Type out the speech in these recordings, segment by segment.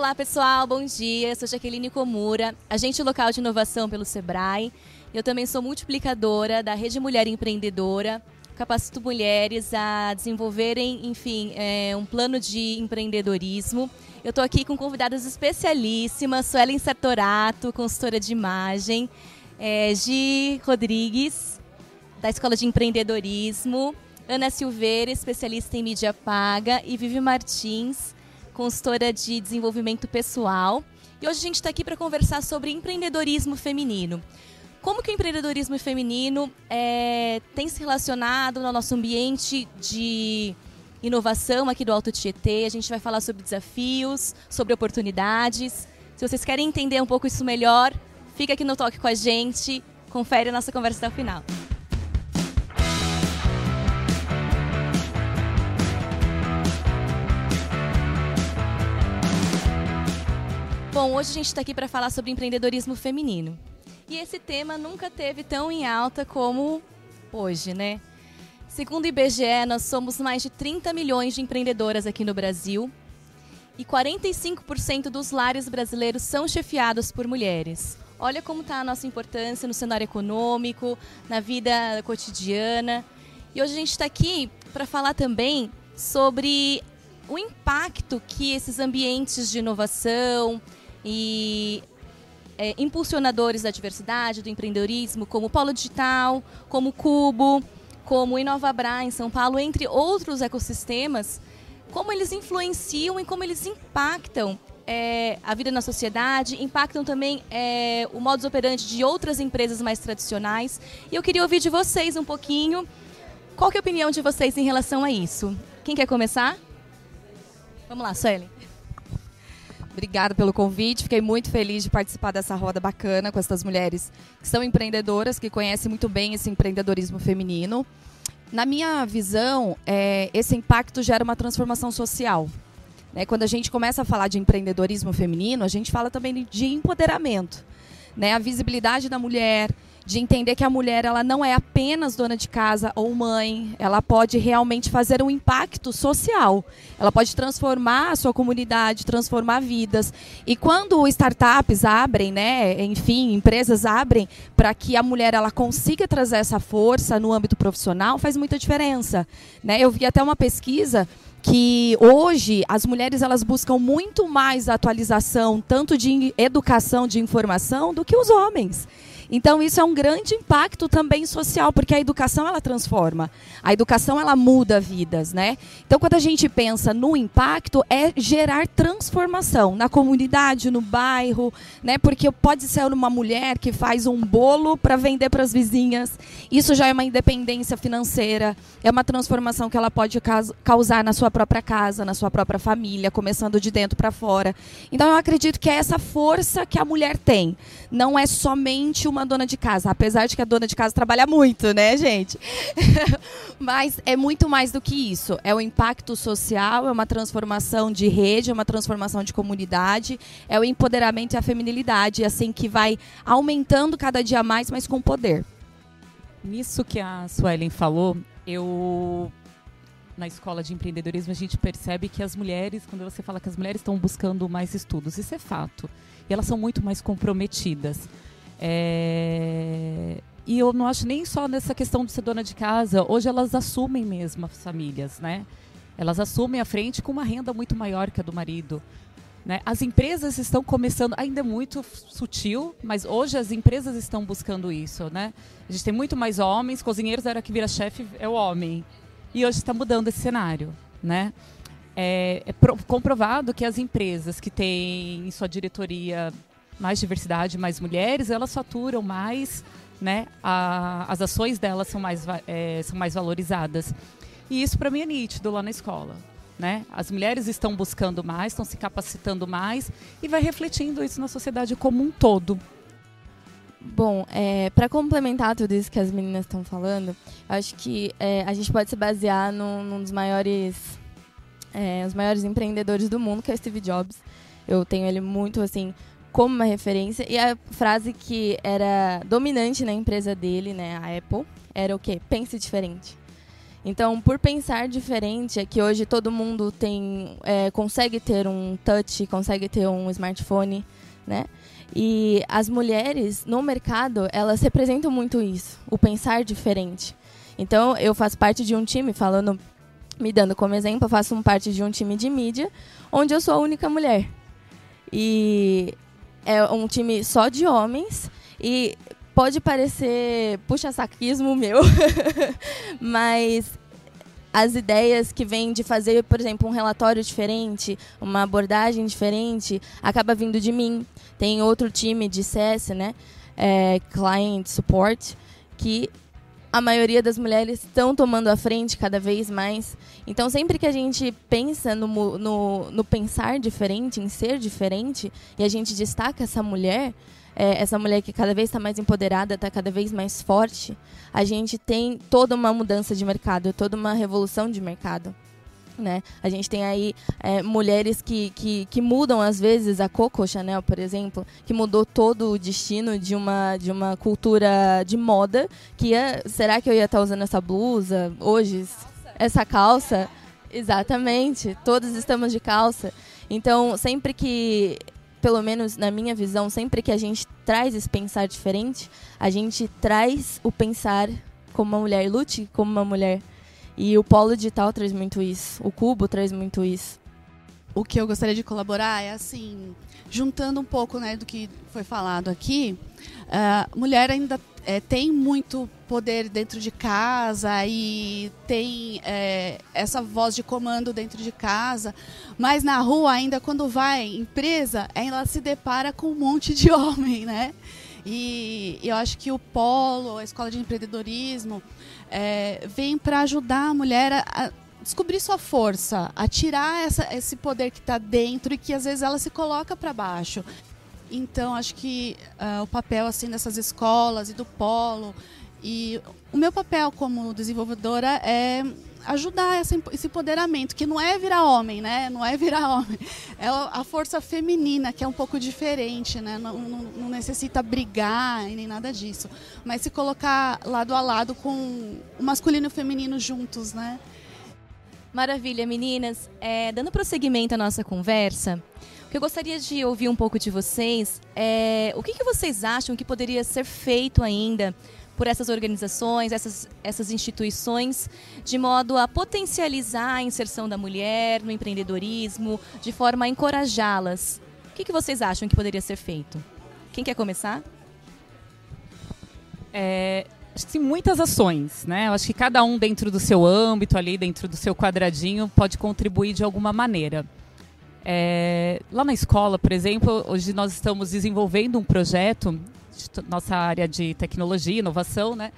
Olá pessoal, bom dia. Eu sou Jaqueline Comura, agente local de inovação pelo Sebrae. Eu também sou multiplicadora da Rede Mulher Empreendedora. Capacito mulheres a desenvolverem, enfim, é, um plano de empreendedorismo. Eu estou aqui com convidadas especialíssimas, Suelen Sartorato, consultora de imagem, é, Gi Rodrigues, da Escola de Empreendedorismo, Ana Silveira, especialista em mídia paga, e Vivi Martins, consultora de desenvolvimento pessoal. E hoje a gente está aqui para conversar sobre empreendedorismo feminino. Como que o empreendedorismo feminino é, tem se relacionado no nosso ambiente de inovação aqui do Alto Tietê? A gente vai falar sobre desafios, sobre oportunidades. Se vocês querem entender um pouco isso melhor, fica aqui no Toque com a gente, confere a nossa conversa até o final. Bom, hoje a gente está aqui para falar sobre empreendedorismo feminino. E esse tema nunca teve tão em alta como hoje, né? Segundo o IBGE, nós somos mais de 30 milhões de empreendedoras aqui no Brasil e 45% dos lares brasileiros são chefiados por mulheres. Olha como está a nossa importância no cenário econômico, na vida cotidiana. E hoje a gente está aqui para falar também sobre o impacto que esses ambientes de inovação, e é, impulsionadores da diversidade, do empreendedorismo, como Polo Digital, como Cubo, como o Inovabra em São Paulo, entre outros ecossistemas, como eles influenciam e como eles impactam é, a vida na sociedade, impactam também é, o modus operandi de outras empresas mais tradicionais. E eu queria ouvir de vocês um pouquinho, qual é a opinião de vocês em relação a isso? Quem quer começar? Vamos lá, Suelen. Obrigada pelo convite. Fiquei muito feliz de participar dessa roda bacana com essas mulheres que são empreendedoras, que conhecem muito bem esse empreendedorismo feminino. Na minha visão, é, esse impacto gera uma transformação social. Né? Quando a gente começa a falar de empreendedorismo feminino, a gente fala também de empoderamento. Né? A visibilidade da mulher, de entender que a mulher ela não é apenas dona de casa ou mãe, ela pode realmente fazer um impacto social. Ela pode transformar a sua comunidade, transformar vidas. E quando startups abrem, né, enfim, empresas abrem para que a mulher ela consiga trazer essa força no âmbito profissional, faz muita diferença, né? Eu vi até uma pesquisa que hoje as mulheres elas buscam muito mais atualização tanto de educação de informação do que os homens. Então isso é um grande impacto também social, porque a educação ela transforma. A educação ela muda vidas, né? Então quando a gente pensa no impacto é gerar transformação na comunidade, no bairro, né? Porque pode ser uma mulher que faz um bolo para vender para as vizinhas. Isso já é uma independência financeira, é uma transformação que ela pode causar na sua própria casa, na sua própria família, começando de dentro para fora. Então eu acredito que é essa força que a mulher tem. Não é somente uma uma dona de casa, apesar de que a dona de casa trabalha muito, né, gente? Mas é muito mais do que isso. É o impacto social, é uma transformação de rede, é uma transformação de comunidade, é o empoderamento e a feminilidade, assim que vai aumentando cada dia mais, mas com poder. Nisso que a Suelen falou, eu na escola de empreendedorismo a gente percebe que as mulheres, quando você fala que as mulheres estão buscando mais estudos, isso é fato. E elas são muito mais comprometidas. É... E eu não acho nem só nessa questão de ser dona de casa. Hoje elas assumem mesmo as famílias, né? Elas assumem a frente com uma renda muito maior que a do marido. Né? As empresas estão começando, ainda é muito sutil, mas hoje as empresas estão buscando isso. Né? A gente tem muito mais homens, cozinheiros era que vira chefe, é o homem. E hoje está mudando esse cenário. Né? É, é comprovado que as empresas que têm em sua diretoria mais diversidade, mais mulheres, elas faturam mais, né? A, as ações delas são mais, é, são mais valorizadas. E isso para mim é nítido lá na escola. Né? As mulheres estão buscando mais, estão se capacitando mais e vai refletindo isso na sociedade como um todo. Bom, é, para complementar tudo isso que as meninas estão falando, acho que é, a gente pode se basear num, num dos maiores, é, os maiores empreendedores do mundo, que é Steve Jobs. Eu tenho ele muito assim como uma referência. E a frase que era dominante na empresa dele, né, a Apple, era o quê? Pense diferente. Então, por pensar diferente, é que hoje todo mundo tem é, consegue ter um touch, consegue ter um smartphone, né? E as mulheres no mercado, elas representam muito isso, o pensar diferente. Então, eu faço parte de um time, falando, me dando como exemplo, eu faço parte de um time de mídia, onde eu sou a única mulher. E é um time só de homens e pode parecer puxa-saquismo meu, mas as ideias que vêm de fazer, por exemplo, um relatório diferente, uma abordagem diferente, acaba vindo de mim. Tem outro time de CS, né, é, Client Support, que a maioria das mulheres estão tomando a frente cada vez mais. Então, sempre que a gente pensa no, no, no pensar diferente, em ser diferente, e a gente destaca essa mulher, é, essa mulher que cada vez está mais empoderada, está cada vez mais forte, a gente tem toda uma mudança de mercado, toda uma revolução de mercado. Né? A gente tem aí é, mulheres que, que, que, mudam, às vezes, a Coco Chanel, por exemplo, que mudou todo o destino de uma, de uma cultura de moda, que ia, será que eu ia estar usando essa blusa hoje? Essa calça? Exatamente, todos estamos de calça. Então, sempre que, pelo menos na minha visão, sempre que a gente traz esse pensar diferente, a gente traz o pensar como uma mulher, lute como uma mulher e o polo digital traz muito isso, o cubo traz muito isso. O que eu gostaria de colaborar é assim, juntando um pouco né, do que foi falado aqui, a uh, mulher ainda é, tem muito poder dentro de casa e tem é, essa voz de comando dentro de casa, mas na rua ainda quando vai empresa, ela se depara com um monte de homem, né? E eu acho que o Polo, a escola de empreendedorismo, é, vem para ajudar a mulher a, descobrir sua força, a tirar essa, esse poder que está dentro e que às vezes ela se coloca para baixo. Então, acho que uh, o papel assim dessas escolas e do Polo e o meu papel como desenvolvedora é ajudar esse empoderamento, que não é virar homem, né? Não é virar homem. É a força feminina, que é um pouco diferente, né? Não, não, não necessita brigar e nem nada disso. Mas se colocar lado a lado com o masculino e o feminino juntos, né? Maravilha, meninas. É, dando prosseguimento à nossa conversa, o que eu gostaria de ouvir um pouco de vocês é o que, que vocês acham que poderia ser feito ainda por essas organizações, essas, essas instituições, de modo a potencializar a inserção da mulher no empreendedorismo, de forma a encorajá-las. O que, que vocês acham que poderia ser feito? Quem quer começar? É, acho que tem muitas ações, né? Eu acho que cada um dentro do seu âmbito ali, dentro do seu quadradinho, pode contribuir de alguma maneira. É, lá na escola, por exemplo, hoje nós estamos desenvolvendo um projeto nossa área de tecnologia, inovação, né?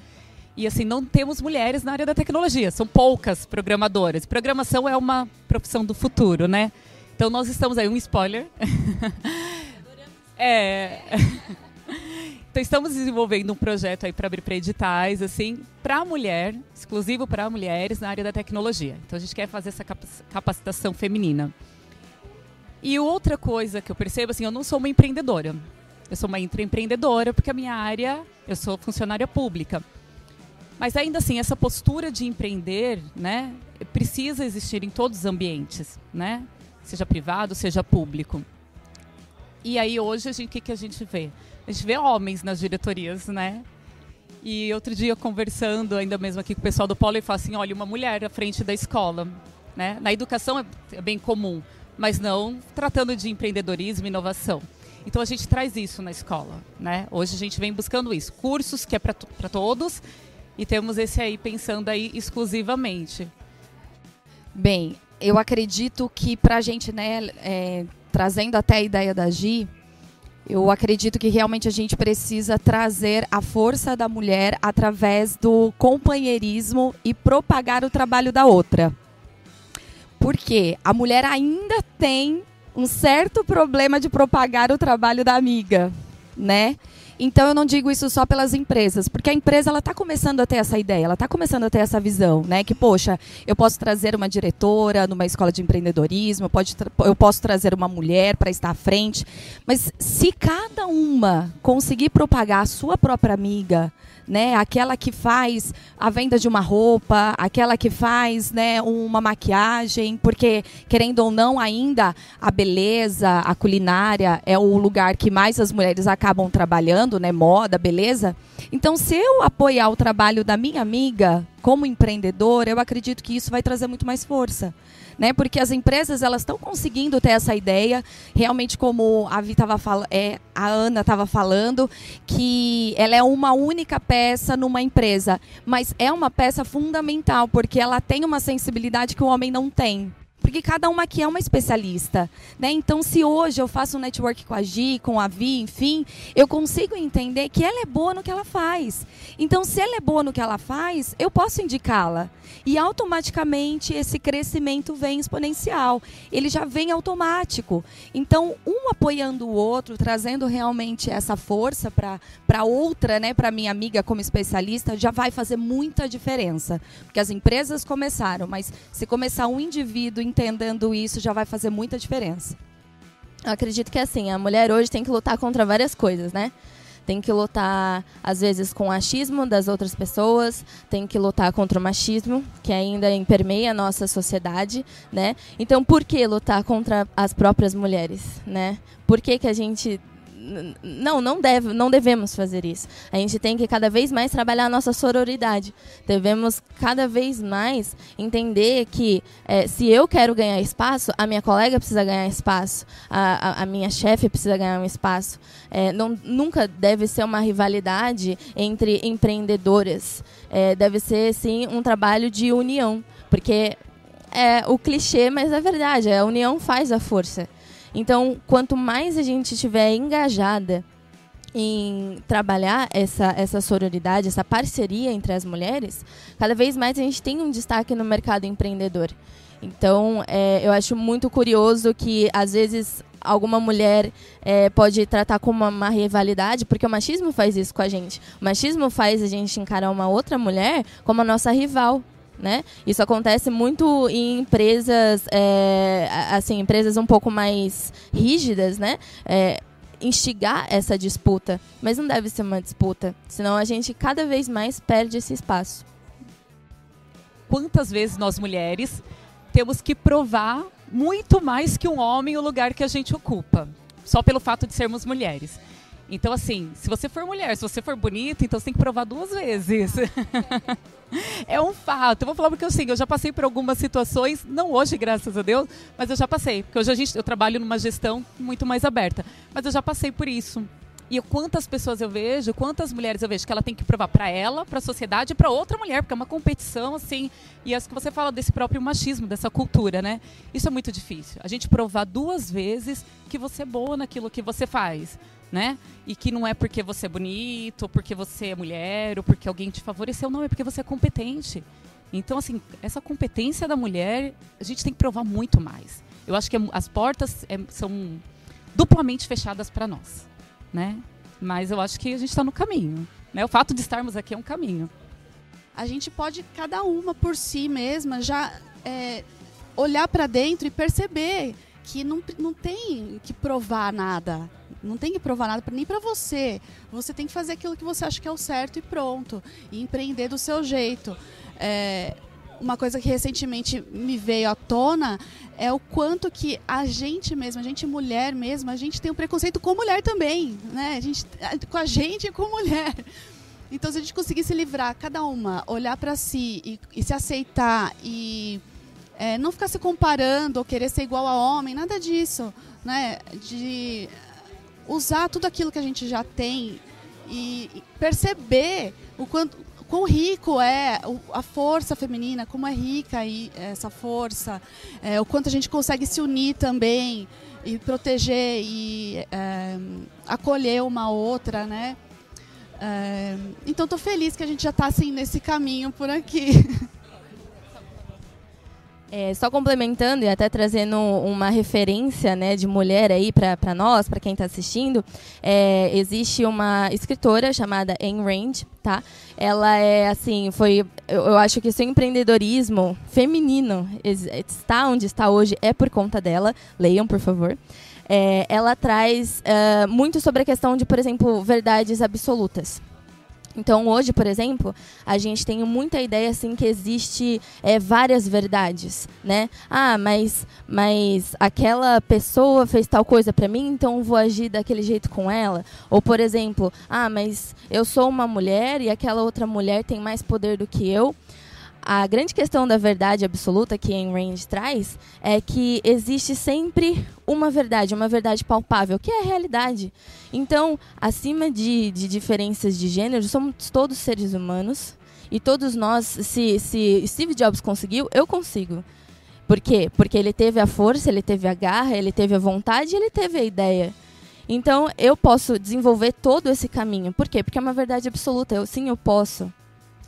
E assim, não temos mulheres na área da tecnologia, são poucas programadoras. Programação é uma profissão do futuro, né? Então nós estamos aí, um spoiler. é. Então estamos desenvolvendo um projeto aí para abrir para editais, assim, para mulher, exclusivo para mulheres na área da tecnologia. Então a gente quer fazer essa capacitação feminina. E outra coisa que eu percebo, assim, eu não sou uma empreendedora. Eu sou uma intraempreendedora porque a minha área, eu sou funcionária pública. Mas ainda assim, essa postura de empreender, né, precisa existir em todos os ambientes, né? Seja privado, seja público. E aí hoje o que, que a gente vê? A gente vê homens nas diretorias, né? E outro dia conversando ainda mesmo aqui com o pessoal do Polo, ele fala assim, olha, uma mulher à frente da escola, né? Na educação é, é bem comum, mas não tratando de empreendedorismo e inovação. Então a gente traz isso na escola, né? Hoje a gente vem buscando isso, cursos que é para todos e temos esse aí pensando aí exclusivamente. Bem, eu acredito que para a gente, né, é, trazendo até a ideia da Gi, eu acredito que realmente a gente precisa trazer a força da mulher através do companheirismo e propagar o trabalho da outra. Porque a mulher ainda tem um certo problema de propagar o trabalho da amiga, né? Então eu não digo isso só pelas empresas, porque a empresa ela está começando a ter essa ideia, ela está começando a ter essa visão, né? Que poxa, eu posso trazer uma diretora numa escola de empreendedorismo, pode eu posso trazer uma mulher para estar à frente, mas se cada uma conseguir propagar a sua própria amiga, né? Aquela que faz a venda de uma roupa, aquela que faz, né, uma maquiagem, porque querendo ou não ainda a beleza, a culinária é o lugar que mais as mulheres acabam trabalhando, né, moda, beleza. Então, se eu apoiar o trabalho da minha amiga como empreendedora, eu acredito que isso vai trazer muito mais força né? Porque as empresas elas estão conseguindo ter essa ideia, realmente como a Vi tava falando, é, a Ana estava falando, que ela é uma única peça numa empresa, mas é uma peça fundamental porque ela tem uma sensibilidade que o homem não tem porque cada uma aqui é uma especialista, né? Então, se hoje eu faço um network com a Gi, com a Vi, enfim, eu consigo entender que ela é boa no que ela faz. Então, se ela é boa no que ela faz, eu posso indicá-la. E automaticamente esse crescimento vem exponencial. Ele já vem automático. Então, um apoiando o outro, trazendo realmente essa força para outra, né, para minha amiga como especialista, já vai fazer muita diferença. Porque as empresas começaram, mas se começar um indivíduo entendendo isso já vai fazer muita diferença. Eu acredito que assim, a mulher hoje tem que lutar contra várias coisas, né? Tem que lutar, às vezes, com o achismo das outras pessoas, tem que lutar contra o machismo, que ainda permeia a nossa sociedade, né? Então, por que lutar contra as próprias mulheres, né? Por que, que a gente não, não, deve, não devemos fazer isso. A gente tem que cada vez mais trabalhar a nossa sororidade. Devemos cada vez mais entender que é, se eu quero ganhar espaço, a minha colega precisa ganhar espaço, a, a, a minha chefe precisa ganhar um espaço. É, não, nunca deve ser uma rivalidade entre empreendedoras. É, deve ser, sim, um trabalho de união. Porque é o clichê, mas é verdade. A união faz a força. Então, quanto mais a gente estiver engajada em trabalhar essa, essa sororidade, essa parceria entre as mulheres, cada vez mais a gente tem um destaque no mercado empreendedor. Então, é, eu acho muito curioso que, às vezes, alguma mulher é, pode tratar como uma, uma, rivalidade, porque o machismo faz isso com a gente. O machismo faz a gente encarar uma outra mulher como a nossa rival. Né? Isso acontece muito em empresas, é, assim, empresas um pouco mais rígidas, né? É, instigar essa disputa, mas não deve ser uma disputa, senão a gente cada vez mais perde esse espaço. Quantas vezes nós mulheres temos que provar muito mais que um homem o lugar que a gente ocupa, só pelo fato de sermos mulheres. Então, assim, se você for mulher, se você for bonita, então você tem que provar duas vezes. é um fato. Eu vou falar porque assim, eu já passei por algumas situações, não hoje, graças a Deus, mas eu já passei. Porque hoje a gente, eu trabalho numa gestão muito mais aberta. Mas eu já passei por isso. E quantas pessoas eu vejo, quantas mulheres eu vejo que ela tem que provar para ela, para a sociedade e para outra mulher, porque é uma competição assim. E as que você fala desse próprio machismo, dessa cultura, né? Isso é muito difícil. A gente provar duas vezes que você é boa naquilo que você faz né? E que não é porque você é bonito, ou porque você é mulher, ou porque alguém te favoreceu, não, é porque você é competente. Então, assim, essa competência da mulher, a gente tem que provar muito mais. Eu acho que é as portas é, são duplamente fechadas para nós, né? Mas eu acho que a gente está no caminho. Né? O fato de estarmos aqui é um caminho. A gente pode, cada uma por si mesma, já é, olhar para dentro e perceber que não, não tem que provar nada. Não tem que provar nada nem para você. Você tem que fazer aquilo que você acha que é o certo e pronto. E empreender do seu jeito. É, uma coisa que recentemente me veio à tona é o quanto que a gente mesma, a gente mulher mesmo, a gente tem um preconceito com mulher também, né? A gente, com a gente e com mulher. Então, se a gente conseguir se livrar, cada uma, olhar para si e, e, se aceitar e é, não ficar se comparando ou querer ser igual a homem, nada disso, né? De usar tudo aquilo que a gente já tem e perceber o quanto quão rico é a força feminina, como é rica aí essa força, é, o quanto a gente consegue se unir também e proteger e é, acolher uma outra, né? É, então estou feliz que a gente já está assim nesse caminho por aqui. É, só complementando e até trazendo uma referência né, de mulher aí para nós, para quem está assistindo, é, existe uma escritora chamada Ayn Rand, tá? Ela é assim, foi, eu, eu acho que seu empreendedorismo feminino está onde está hoje é por conta dela. Leiam, por favor. É, ela traz uh, muito sobre a questão de, por exemplo, verdades absolutas. Então hoje, por exemplo, a gente tem muita ideia assim que existe é, várias verdades, né? Ah, mas, mas aquela pessoa fez tal coisa para mim, então vou agir daquele jeito com ela. Ou por exemplo, ah, mas eu sou uma mulher e aquela outra mulher tem mais poder do que eu. A grande questão da verdade absoluta que Ayn Rand traz é que existe sempre uma verdade, uma verdade palpável, que é a realidade. Então, acima de, de diferenças de gênero, somos todos seres humanos e todos nós, se, se Steve Jobs conseguiu, eu consigo. Por quê? Porque ele teve a força, ele teve a garra, ele teve a vontade, ele teve a ideia. Então, eu posso desenvolver todo esse caminho. Por quê? Porque é uma verdade absoluta. Eu sim, eu posso.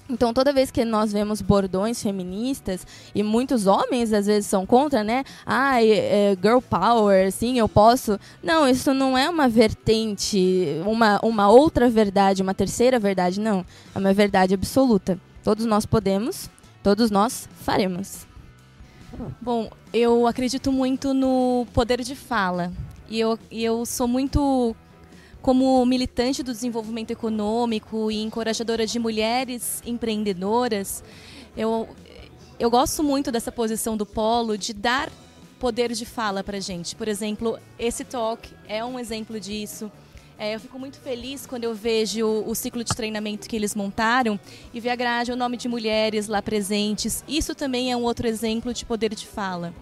Então, toda vez que nós vemos bordões feministas, e muitos homens às vezes são contra, né? Ah, é, girl power, sim, eu posso. Não, isso não é uma vertente, uma, uma outra verdade, uma terceira verdade, não. É uma verdade absoluta. Todos nós podemos, todos nós faremos. Bom, eu acredito muito no poder de fala. E eu, e eu sou muito como militante do desenvolvimento econômico e encorajadora de mulheres empreendedoras, eu, eu gosto muito dessa posição do Polo de dar poder de fala para gente. Por exemplo, esse talk é um exemplo disso. É, eu fico muito feliz quando eu vejo o, o, ciclo de treinamento que eles montaram e ver a grade, o nome de mulheres lá presentes. Isso também é um outro exemplo de poder de fala.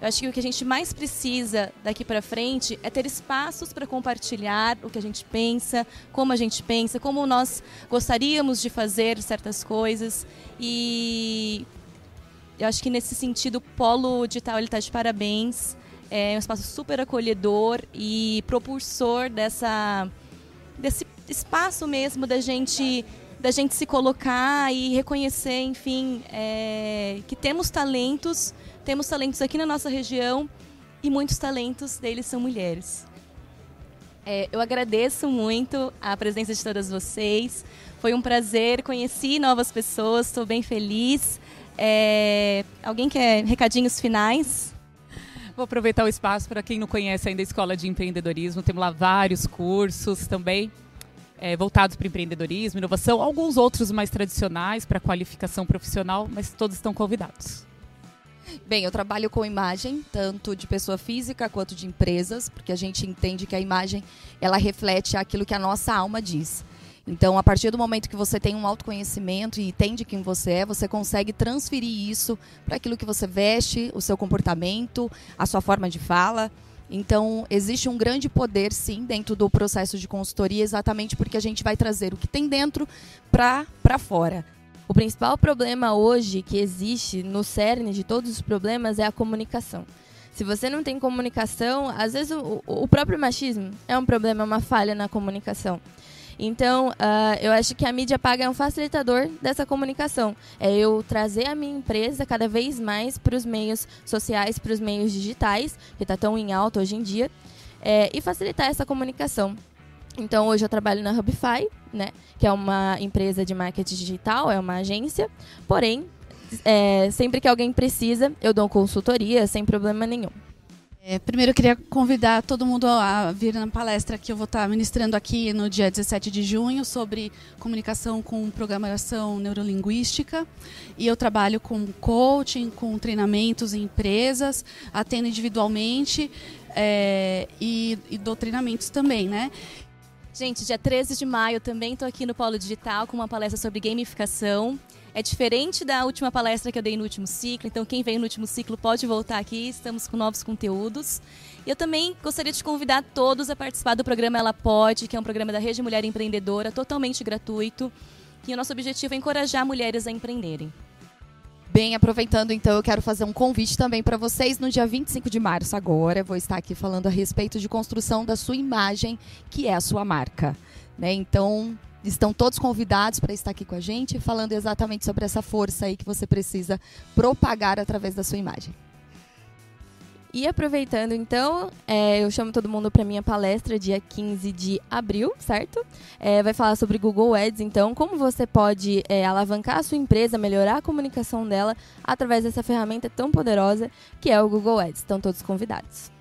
Eu acho que o que a gente mais precisa daqui para frente é ter espaços para compartilhar o que a gente pensa, como a gente pensa, como nós gostaríamos de fazer certas coisas. E eu acho que nesse sentido o Polo Digital está de parabéns. É um espaço super acolhedor e propulsor dessa, desse espaço mesmo da gente da gente se colocar e reconhecer, enfim, é, que temos talentos temos talentos aqui na nossa região e muitos talentos deles são mulheres. É, eu agradeço muito a presença de todas vocês. Foi um prazer, conheci novas pessoas, estou bem feliz. É, alguém quer recadinhos finais? Vou aproveitar o espaço para quem não conhece ainda a Escola de Empreendedorismo. Temos lá vários cursos também é, voltados para empreendedorismo, inovação, alguns outros mais tradicionais para qualificação profissional, mas todos estão convidados. Bem, eu trabalho com imagem, tanto de pessoa física quanto de empresas, porque a gente entende que a imagem ela reflete aquilo que a nossa alma diz. Então, a partir do momento que você tem um autoconhecimento e entende quem você é, você consegue transferir isso para aquilo que você veste, o seu comportamento, a sua forma de fala. Então, existe um grande poder, sim, dentro do processo de consultoria, exatamente porque a gente vai trazer o que tem dentro para fora. O principal problema hoje que existe no cerne de todos os problemas é a comunicação. Se você não tem comunicação, às vezes o, o próprio machismo é um problema, é uma falha na comunicação. Então, uh, eu acho que a mídia paga é um facilitador dessa comunicação. É eu trazer a minha empresa cada vez mais para os meios sociais, para os meios digitais, que está tão em alta hoje em dia, é, e facilitar essa comunicação. Então hoje eu trabalho na Hubify, né, que é uma empresa de marketing digital, é uma agência. Porém, é, sempre que alguém precisa, eu dou consultoria sem problema nenhum. É, primeiro eu queria convidar todo mundo a vir na palestra que eu vou estar ministrando aqui no dia 17 de junho sobre comunicação com programação neurolinguística. E eu trabalho com coaching, com treinamentos em empresas, atendo individualmente é, e, e dou treinamentos também, né? Gente, dia 13 de maio também estou aqui no Polo Digital com uma palestra sobre gamificação. É diferente da última palestra que eu dei no último ciclo, então quem veio no último ciclo pode voltar aqui, estamos com novos conteúdos. Eu também gostaria de convidar todos a participar do programa Ela Pode, que é um programa da Rede Mulher Empreendedora, totalmente gratuito. E o nosso objetivo é encorajar mulheres a empreenderem. Bem, aproveitando então, eu quero fazer um convite também para vocês no dia 25 de março agora. Vou estar aqui falando a respeito de construção da sua imagem, que é a sua marca. Né? Então, estão todos convidados para estar aqui com a gente, falando exatamente sobre essa força aí que você precisa propagar através da sua imagem. E aproveitando, então, é, eu chamo todo mundo para minha palestra dia 15 de abril, certo? É, vai falar sobre Google Ads, então, como você pode é, alavancar a sua empresa, melhorar a comunicação dela através dessa ferramenta tão poderosa que é o Google Ads. Estão todos convidados.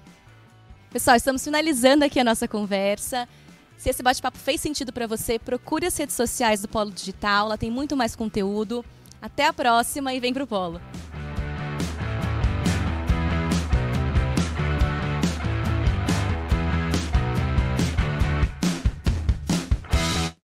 Pessoal, estamos finalizando aqui a nossa conversa. Se esse bate-papo fez sentido para você, procure as redes sociais do Polo Digital, lá tem muito mais conteúdo. Até a próxima e vem pro Polo.